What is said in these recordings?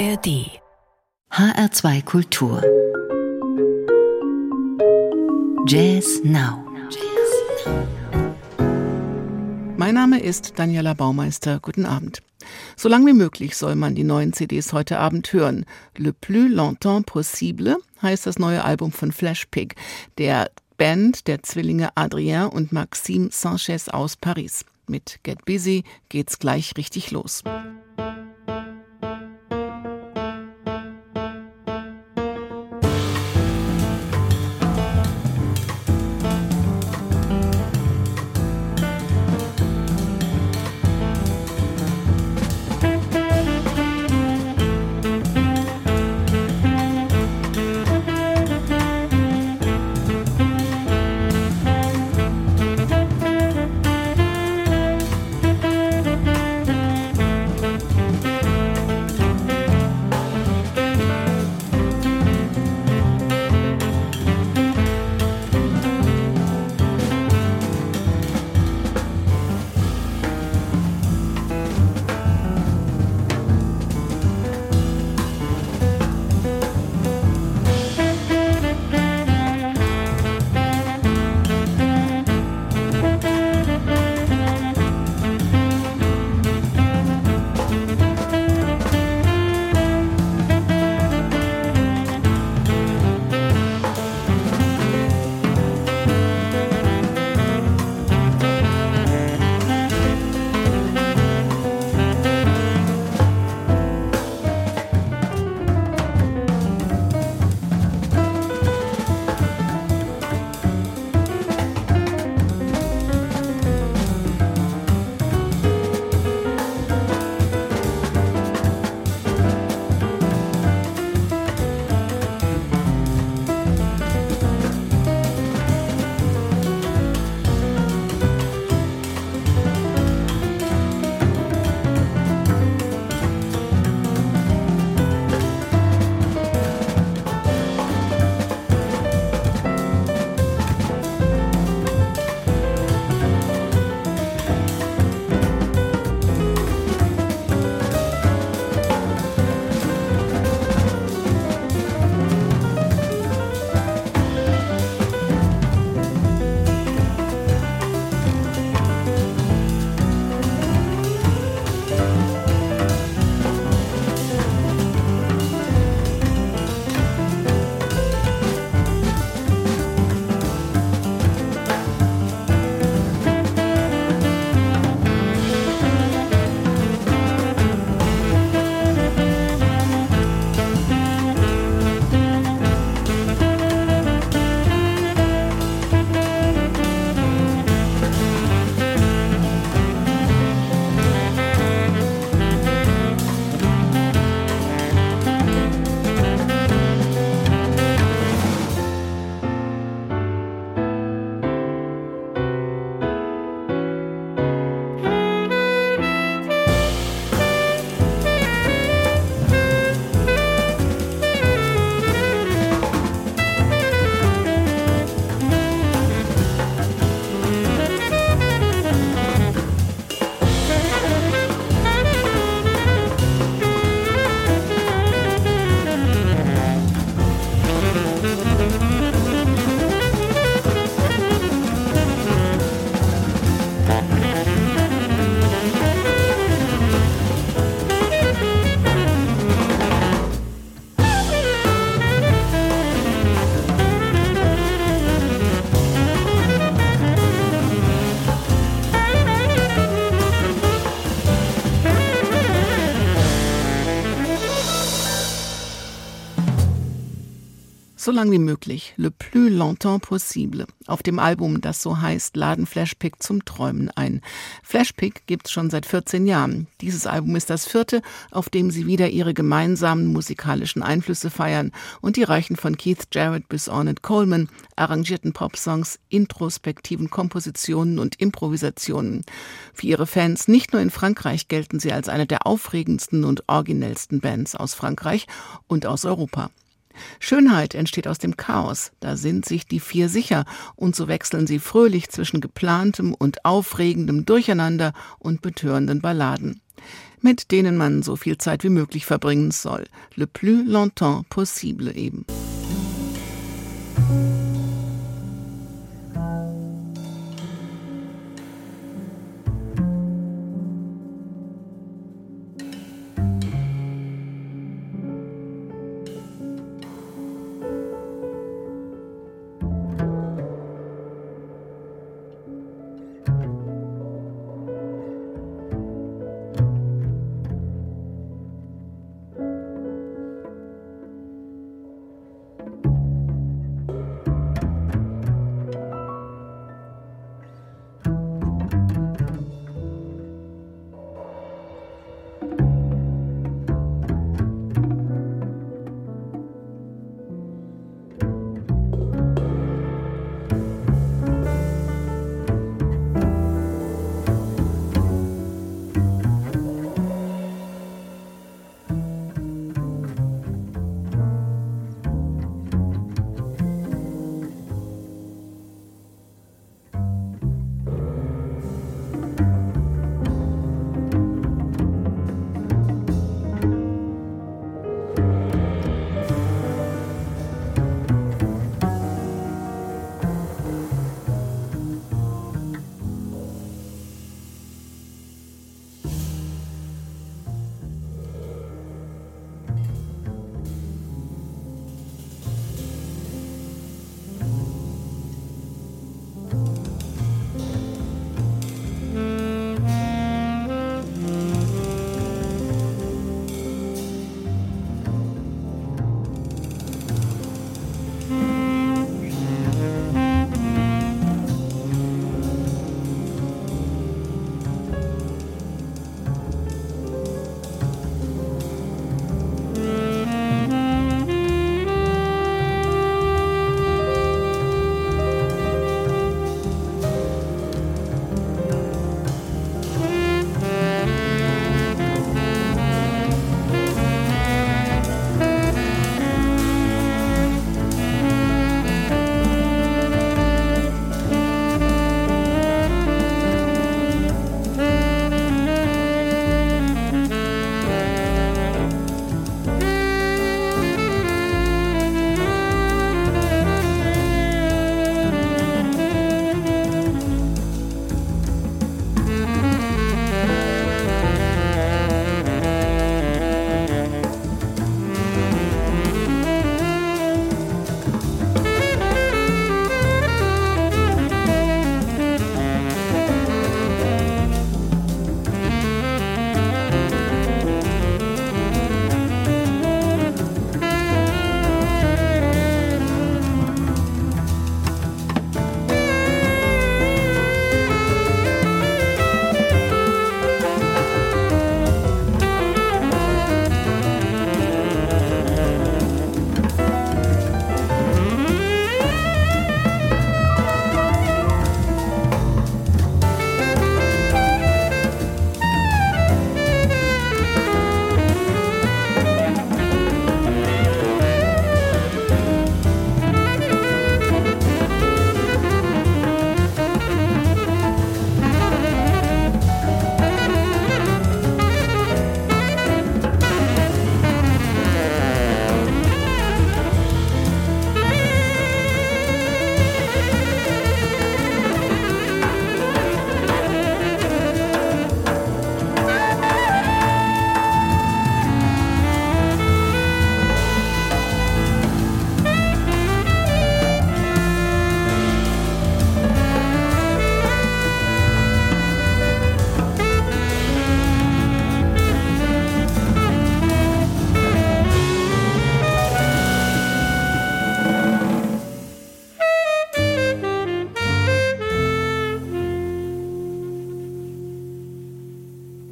ARD HR2 Kultur Jazz Now Mein Name ist Daniela Baumeister. Guten Abend. So lang wie möglich soll man die neuen CDs heute Abend hören. Le plus longtemps possible heißt das neue Album von Flash Pig, der Band der Zwillinge Adrien und Maxime Sanchez aus Paris. Mit Get Busy geht's gleich richtig los. Lang wie möglich, le plus longtemps possible. Auf dem Album, das so heißt, laden Flashpick zum Träumen ein. Flashpick gibt's schon seit 14 Jahren. Dieses Album ist das vierte, auf dem sie wieder ihre gemeinsamen musikalischen Einflüsse feiern und die reichen von Keith Jarrett bis Ornette Coleman, arrangierten Popsongs, introspektiven Kompositionen und Improvisationen. Für ihre Fans nicht nur in Frankreich gelten sie als eine der aufregendsten und originellsten Bands aus Frankreich und aus Europa. Schönheit entsteht aus dem Chaos, da sind sich die vier sicher, und so wechseln sie fröhlich zwischen geplantem und aufregendem Durcheinander und betörenden Balladen. mit denen man so viel Zeit wie möglich verbringen soll. Le plus longtemps possible eben.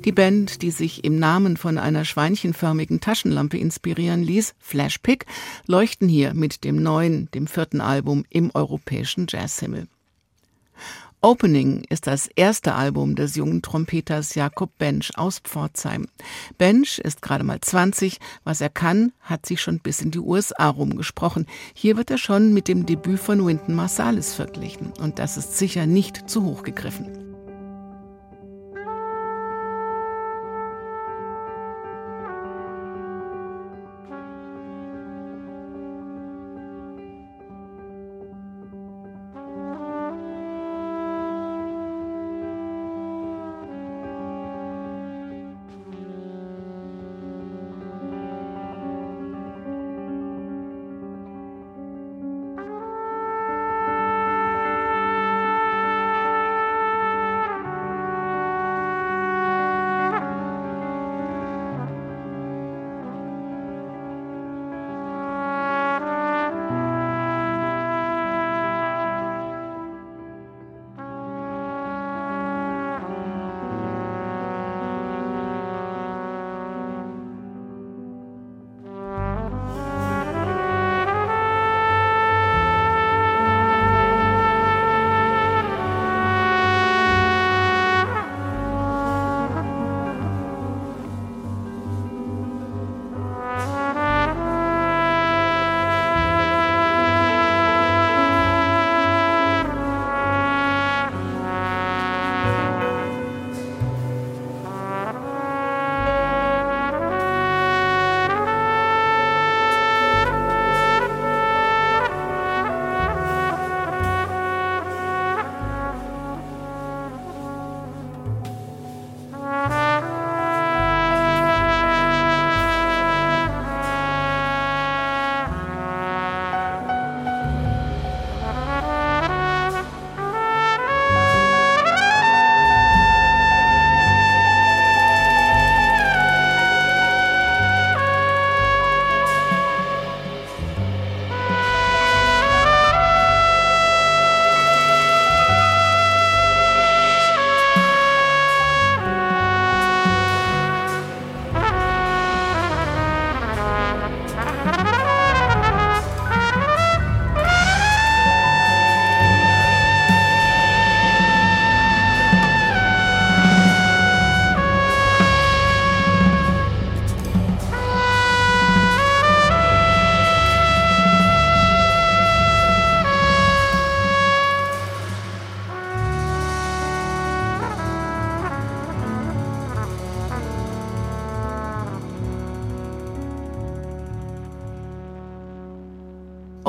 Die Band, die sich im Namen von einer schweinchenförmigen Taschenlampe inspirieren ließ, Flashpick, leuchten hier mit dem neuen, dem vierten Album im europäischen Jazzhimmel. Opening ist das erste Album des jungen Trompeters Jakob Bench aus Pforzheim. Bench ist gerade mal 20. Was er kann, hat sich schon bis in die USA rumgesprochen. Hier wird er schon mit dem Debüt von Wynton Marsalis verglichen. Und das ist sicher nicht zu hoch gegriffen.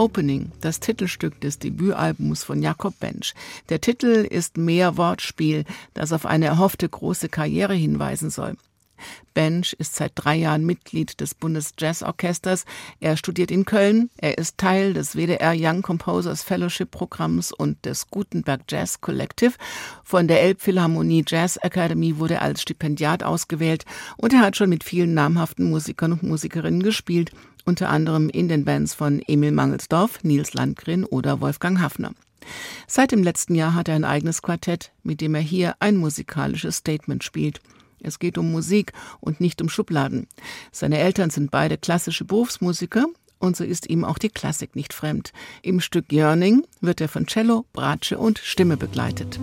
Opening, das Titelstück des Debütalbums von Jakob Bench. Der Titel ist mehr Wortspiel, das auf eine erhoffte große Karriere hinweisen soll. Bench ist seit drei Jahren Mitglied des Bundesjazzorchesters. Er studiert in Köln. Er ist Teil des WDR Young Composers Fellowship Programms und des Gutenberg Jazz Collective. Von der Elbphilharmonie Jazz Academy wurde er als Stipendiat ausgewählt und er hat schon mit vielen namhaften Musikern und Musikerinnen gespielt, unter anderem in den Bands von Emil Mangelsdorf, Nils Landgren oder Wolfgang Hafner. Seit dem letzten Jahr hat er ein eigenes Quartett, mit dem er hier ein musikalisches Statement spielt. Es geht um Musik und nicht um Schubladen. Seine Eltern sind beide klassische Berufsmusiker und so ist ihm auch die Klassik nicht fremd. Im Stück Yearning wird er von Cello, Bratsche und Stimme begleitet.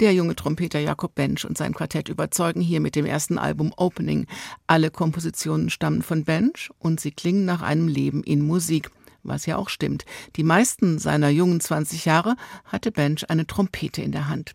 Der junge Trompeter Jakob Bench und sein Quartett überzeugen hier mit dem ersten Album Opening. Alle Kompositionen stammen von Bench und sie klingen nach einem Leben in Musik. Was ja auch stimmt. Die meisten seiner jungen 20 Jahre hatte Bench eine Trompete in der Hand.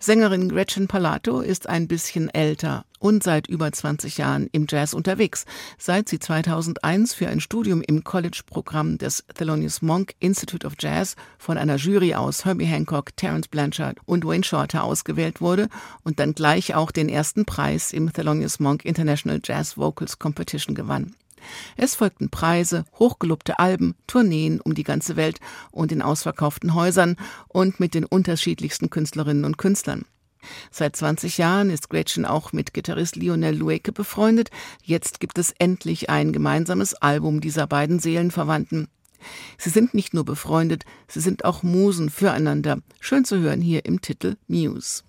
Sängerin Gretchen Palato ist ein bisschen älter und seit über 20 Jahren im Jazz unterwegs, seit sie 2001 für ein Studium im College-Programm des Thelonious Monk Institute of Jazz von einer Jury aus Herbie Hancock, Terence Blanchard und Wayne Shorter ausgewählt wurde und dann gleich auch den ersten Preis im Thelonious Monk International Jazz Vocals Competition gewann. Es folgten Preise, hochgelobte Alben, Tourneen um die ganze Welt und in ausverkauften Häusern und mit den unterschiedlichsten Künstlerinnen und Künstlern. Seit 20 Jahren ist Gretchen auch mit Gitarrist Lionel Lueke befreundet. Jetzt gibt es endlich ein gemeinsames Album dieser beiden Seelenverwandten. Sie sind nicht nur befreundet, sie sind auch Musen füreinander. Schön zu hören hier im Titel Muse.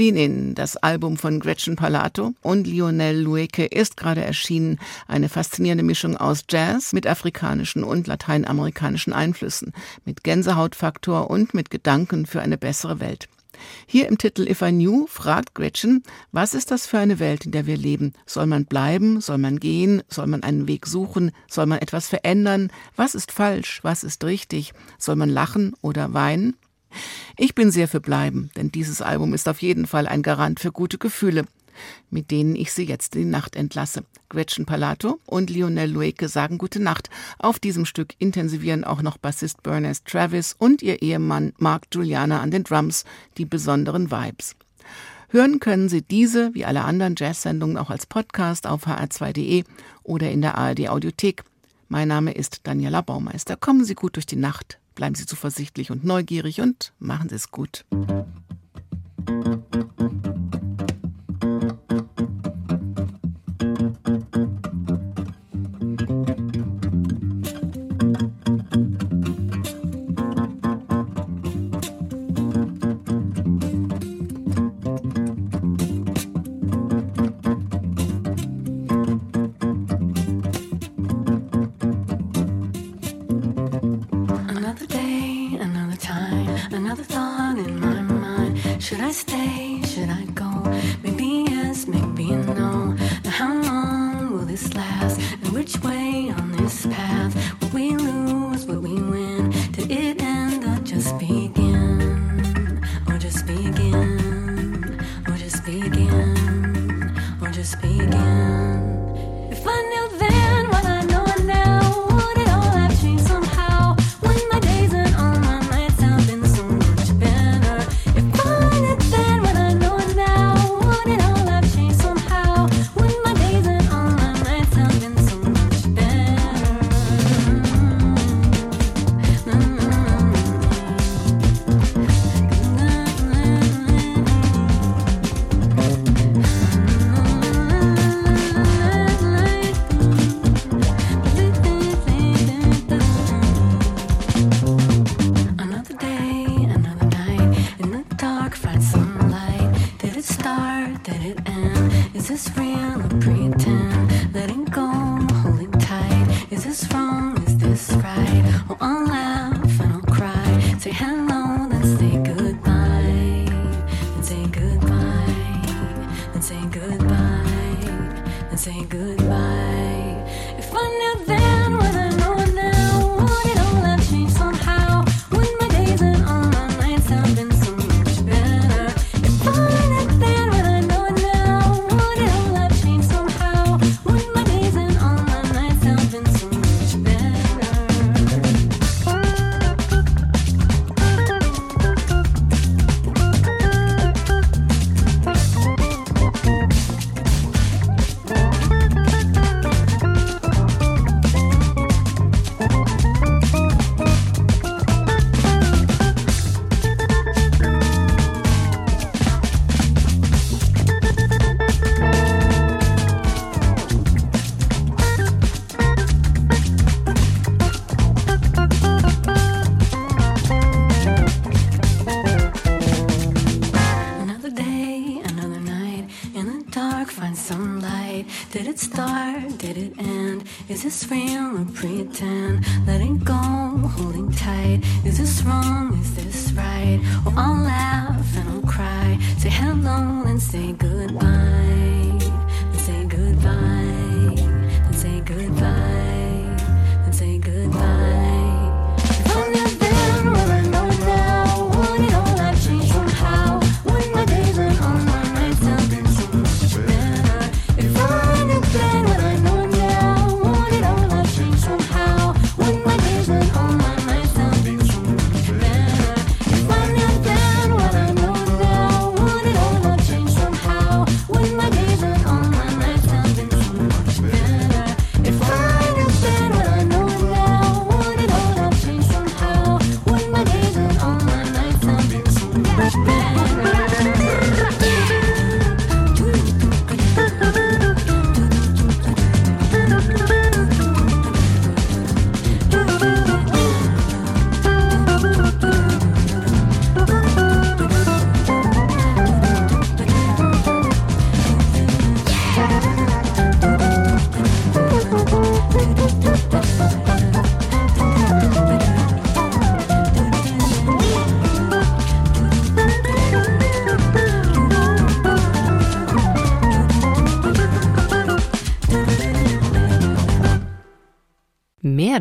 Lean In, das Album von Gretchen Palato und Lionel Lueke ist gerade erschienen. Eine faszinierende Mischung aus Jazz mit afrikanischen und lateinamerikanischen Einflüssen, mit Gänsehautfaktor und mit Gedanken für eine bessere Welt. Hier im Titel If I Knew fragt Gretchen, was ist das für eine Welt, in der wir leben? Soll man bleiben? Soll man gehen? Soll man einen Weg suchen? Soll man etwas verändern? Was ist falsch? Was ist richtig? Soll man lachen oder weinen? Ich bin sehr für Bleiben, denn dieses Album ist auf jeden Fall ein Garant für gute Gefühle, mit denen ich Sie jetzt in die Nacht entlasse. Gretchen Palato und Lionel Lueke sagen Gute Nacht. Auf diesem Stück intensivieren auch noch Bassist Bernice Travis und ihr Ehemann Mark Juliana an den Drums die besonderen Vibes. Hören können Sie diese wie alle anderen Jazz-Sendungen auch als Podcast auf hr2.de oder in der ARD Audiothek. Mein Name ist Daniela Baumeister. Kommen Sie gut durch die Nacht. Bleiben Sie zuversichtlich und neugierig und machen Sie es gut. just begin. I'll laugh and I'll cry. Say hello. Is this real or pretend? Letting go, holding tight. Is this wrong? Is this right? Oh, I'll laugh and I'll cry. Say hello and say goodbye.